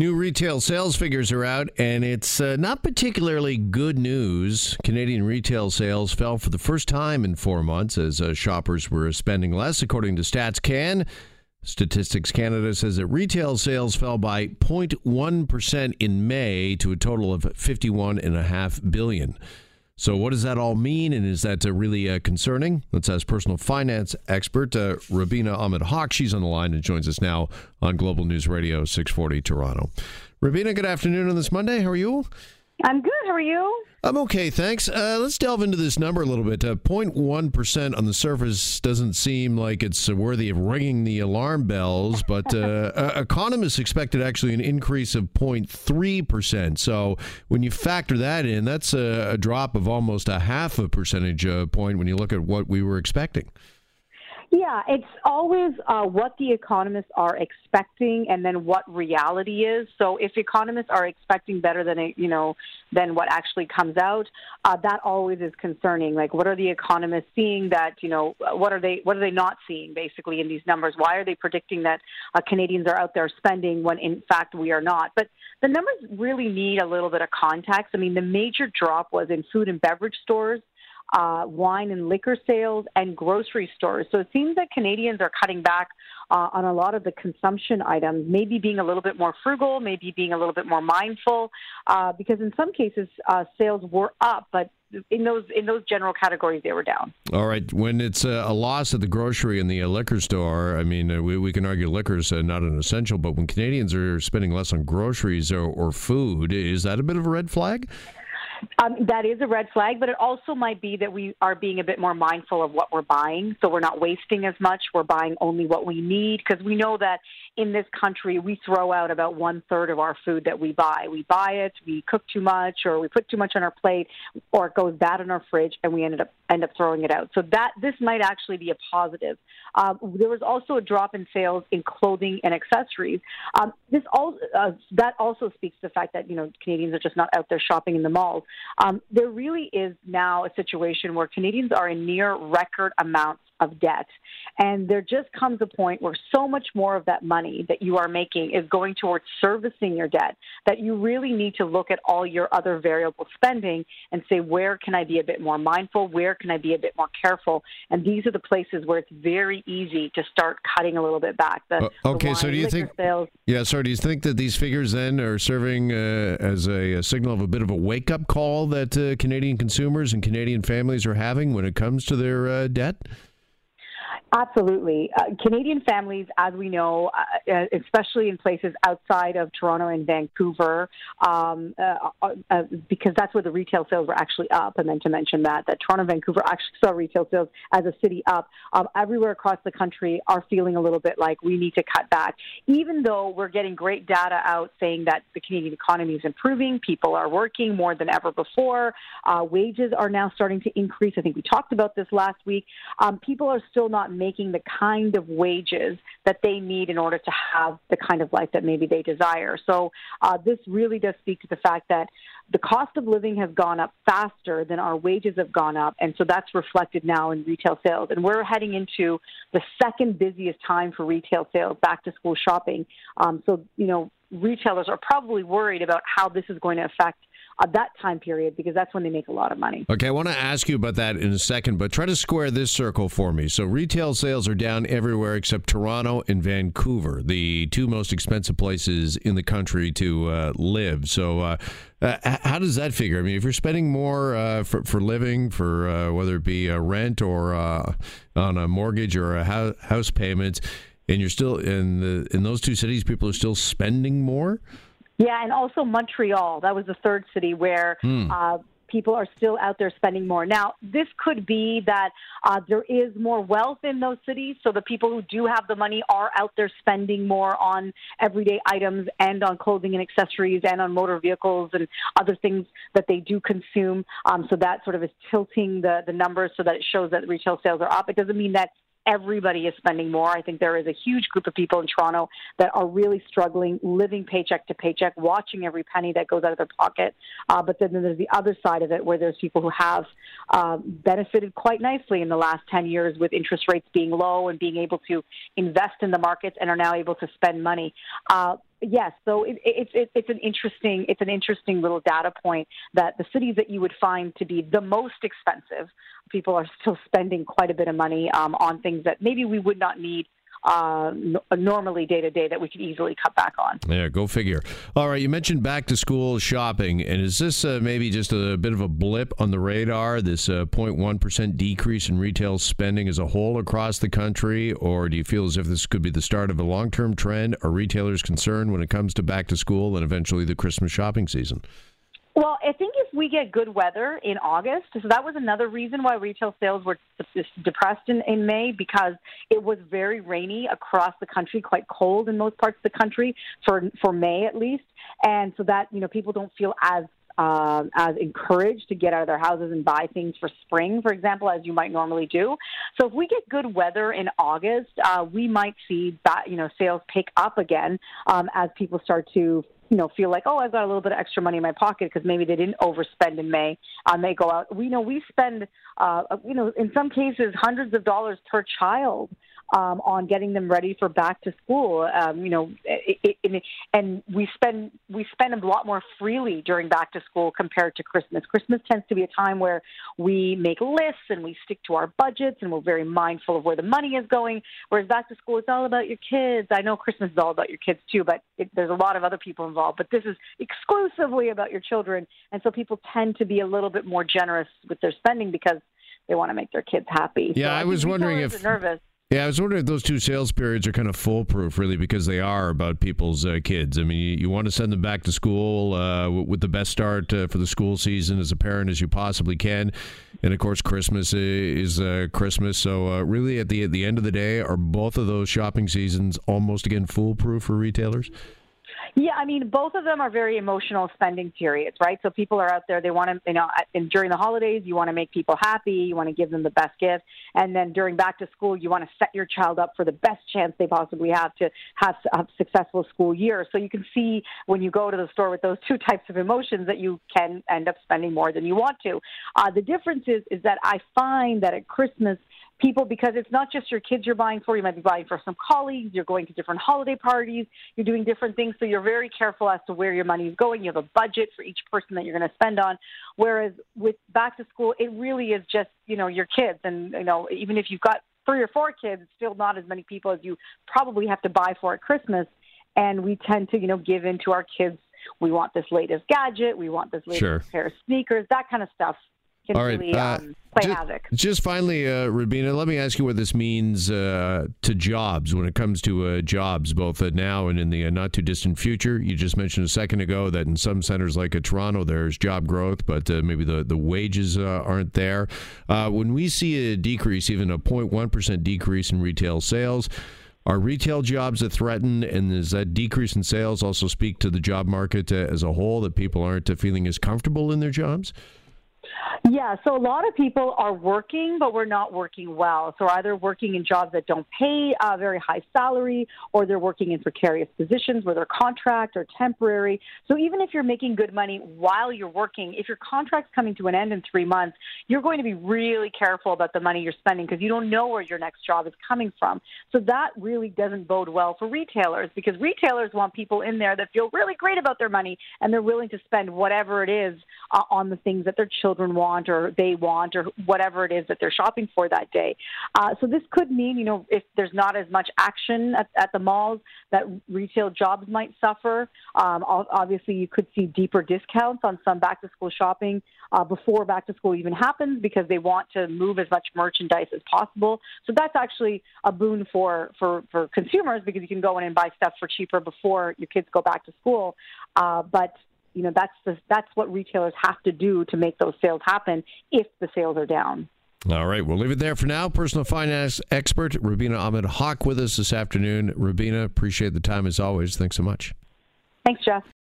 New retail sales figures are out, and it's uh, not particularly good news. Canadian retail sales fell for the first time in four months as uh, shoppers were spending less, according to Stats Can. Statistics Canada says that retail sales fell by 0.1% in May to a total of 51.5 billion. So, what does that all mean, and is that uh, really uh, concerning? Let's ask personal finance expert uh, Rubina Ahmed Haq. She's on the line and joins us now on Global News Radio 640 Toronto. Rubina, good afternoon on this Monday. How are you? I'm good. How are you? I'm okay, thanks. Uh, let's delve into this number a little bit. Uh, 0.1% on the surface doesn't seem like it's worthy of ringing the alarm bells, but uh, economists expected actually an increase of 0.3%. So when you factor that in, that's a, a drop of almost a half a percentage uh, point when you look at what we were expecting. Yeah, it's always uh, what the economists are expecting, and then what reality is. So, if economists are expecting better than it, you know than what actually comes out, uh, that always is concerning. Like, what are the economists seeing that you know? What are they? What are they not seeing? Basically, in these numbers, why are they predicting that uh, Canadians are out there spending when in fact we are not? But the numbers really need a little bit of context. I mean, the major drop was in food and beverage stores uh, wine and liquor sales, and grocery stores. So it seems that Canadians are cutting back uh, on a lot of the consumption items, maybe being a little bit more frugal, maybe being a little bit more mindful, uh, because in some cases uh, sales were up, but in those in those general categories they were down. All right, when it's a, a loss at the grocery and the uh, liquor store, I mean, uh, we, we can argue liquor is uh, not an essential, but when Canadians are spending less on groceries or, or food, is that a bit of a red flag? Um, that is a red flag, but it also might be that we are being a bit more mindful of what we're buying. So we're not wasting as much. We're buying only what we need because we know that in this country we throw out about one third of our food that we buy. We buy it, we cook too much, or we put too much on our plate, or it goes bad in our fridge, and we ended up end up throwing it out. So that this might actually be a positive. Um, there was also a drop in sales in clothing and accessories. Um, this all uh, that also speaks to the fact that you know Canadians are just not out there shopping in the malls. Um, there really is now a situation where Canadians are in near record amounts of debt. And there just comes a point where so much more of that money that you are making is going towards servicing your debt that you really need to look at all your other variable spending and say, where can I be a bit more mindful? Where can I be a bit more careful? And these are the places where it's very easy to start cutting a little bit back. The, uh, okay, the so do you think? Sales, yeah, sorry. Do you think that these figures then are serving uh, as a, a, signal of a bit of a wake up call that uh, Canadian consumers and Canadian families are having when it comes to their uh, debt? Absolutely. Uh, Canadian families, as we know, uh, uh, especially in places outside of Toronto and Vancouver, um, uh, uh, uh, because that's where the retail sales were actually up. I meant to mention that, that Toronto and Vancouver actually saw retail sales as a city up. Um, everywhere across the country are feeling a little bit like we need to cut back. Even though we're getting great data out saying that the Canadian economy is improving, people are working more than ever before, wages are now starting to increase. I think we talked about this last week. Um, people are still not making the kind of wages that they need in order to have the kind of life that maybe they desire. So uh, this really does speak to the fact that the cost of living has gone up faster than our wages have gone up, and so that's reflected now in retail sales. And we're heading into the second busiest time for retail sales, back to school shopping. Um, so you know, retailers are probably worried about how this is going to affect that time period because that's when they make a lot of money. Okay, I want to ask you about that in a second, but try to square this circle for me. So, retail sales are down everywhere except Toronto and Vancouver, the two most expensive places in the country to uh, live. So, uh, uh how does that figure? I mean, if you're spending more uh, for, for living, for uh, whether it be rent or on a mortgage or a house payment, and you're still in the in those two cities, people are still spending more. Yeah, and also Montreal. That was the third city where hmm. uh, people are still out there spending more. Now, this could be that uh, there is more wealth in those cities, so the people who do have the money are out there spending more on everyday items and on clothing and accessories and on motor vehicles and other things that they do consume. Um, so that sort of is tilting the the numbers so that it shows that retail sales are up. It doesn't mean that everybody is spending more. I think there is a huge group of people in Toronto that are really struggling, living paycheck to paycheck, watching every penny that goes out of their pocket. Uh, but then there's the other side of it where there's people who have uh, benefited quite nicely in the last 10 years with interest rates being low and being able to invest in the markets and are now able to spend money. Uh, yes, so it, it, it, it's an interesting it's an interesting little data point that the cities that you would find to be the most expensive, people are still spending quite a bit of money um, on things that maybe we would not need uh, normally day to day that we could easily cut back on. Yeah, go figure. All right, you mentioned back to school shopping, and is this uh, maybe just a bit of a blip on the radar? This uh, 0.1 percent decrease in retail spending as a whole across the country, or do you feel as if this could be the start of a long term trend? Are retailers concerned when it comes to back to school and eventually the Christmas shopping season? Well, I think we get good weather in August, so that was another reason why retail sales were depressed in, in May because it was very rainy across the country, quite cold in most parts of the country for for May at least, and so that you know people don't feel as uh, as encouraged to get out of their houses and buy things for spring, for example, as you might normally do. So if we get good weather in August, uh, we might see that you know sales pick up again um, as people start to you know feel like oh I've got a little bit of extra money in my pocket because maybe they didn't overspend in May. Um, they go out. We know we spend uh, you know in some cases hundreds of dollars per child um, on getting them ready for back to school. Um, you know, it, it, and we spend we spend a lot more freely during back to school compared to Christmas. Christmas tends to be a time where we make lists and we stick to our budgets and we're very mindful of where the money is going. Whereas back to school, it's all about your kids. I know Christmas is all about your kids too, but it, there's a lot of other people involved. But this is exclusively about your children, and so people tend to be a little bit more generous with their spending because they want to make their kids happy. Yeah, so I, I was wondering if nervous. Yeah, I was wondering if those two sales periods are kind of foolproof, really, because they are about people's uh, kids. I mean, you, you, want to send them back to school uh, with the best start uh, for the school season as a parent as you possibly can, and of course, Christmas is uh, Christmas. So, uh, really, at the at the end of the day, are both of those shopping seasons almost again foolproof for retailers? Yeah, I mean, both of them are very emotional spending periods, right? So people are out there, they want to, you know, and during the holidays, you want to make people happy, you want to give them the best gift. And then during back to school, you want to set your child up for the best chance they possibly have to have a successful school year. So you can see when you go to the store with those two types of emotions that you can end up spending more than you want to. Uh, the difference is, is that I find that at Christmas, people because it's not just your kids you're buying for. You might be buying for some colleagues. You're going to different holiday parties. You're doing different things. So you're very careful as to where your money is going. You have a budget for each person that you're going to spend on. Whereas with back to school, it really is just, you know, your kids. And, you know, even if you've got three or four kids, it's still not as many people as you probably have to buy for at Christmas. And we tend to, you know, give in to our kids. We want this latest gadget. We want this latest sure. pair of sneakers, that kind of stuff All right. really uh, um, play just, havoc. Just finally, uh, Rubina, let me ask you what this means uh, to jobs when it comes to uh, jobs, both now and in the uh, not too distant future. You just mentioned a second ago that in some centers like uh, Toronto, there's job growth, but maybe the, the wages aren't there. when we see a decrease, even a 0.1% decrease in retail sales, are retail jobs a threatened, and does that decrease in sales also speak to the job market as a whole that people aren't feeling as comfortable in their jobs? Yeah, so a lot of people are working, but we're not working well. So either working in jobs that don't pay a very high salary, or they're working in precarious positions where they're contract or temporary. So even if you're making good money while you're working, if your contract's coming to an end in three months, you're going to be really careful about the money you're spending because you don't know where your next job is coming from. So that really doesn't bode well for retailers because retailers want people in there that feel really great about their money and they're willing to spend whatever it is uh, on the things that their children want want or they want or whatever it is that they're shopping for that day. Uh, so this could mean, you know, if there's not as much action at, at the malls, that retail jobs might suffer. Um, obviously, you could see deeper discounts on some back to school shopping uh, before back to school even happens because they want to move as much merchandise as possible. So that's actually a boon for for for consumers because you can go in and buy stuff for cheaper before your kids go back to school. Uh, but you know that's the, that's what retailers have to do to make those sales happen if the sales are down. All right, we'll leave it there for now. Personal finance expert Rubina Ahmed Haq with us this afternoon. Rubina, appreciate the time as always. Thanks so much. Thanks, Jeff.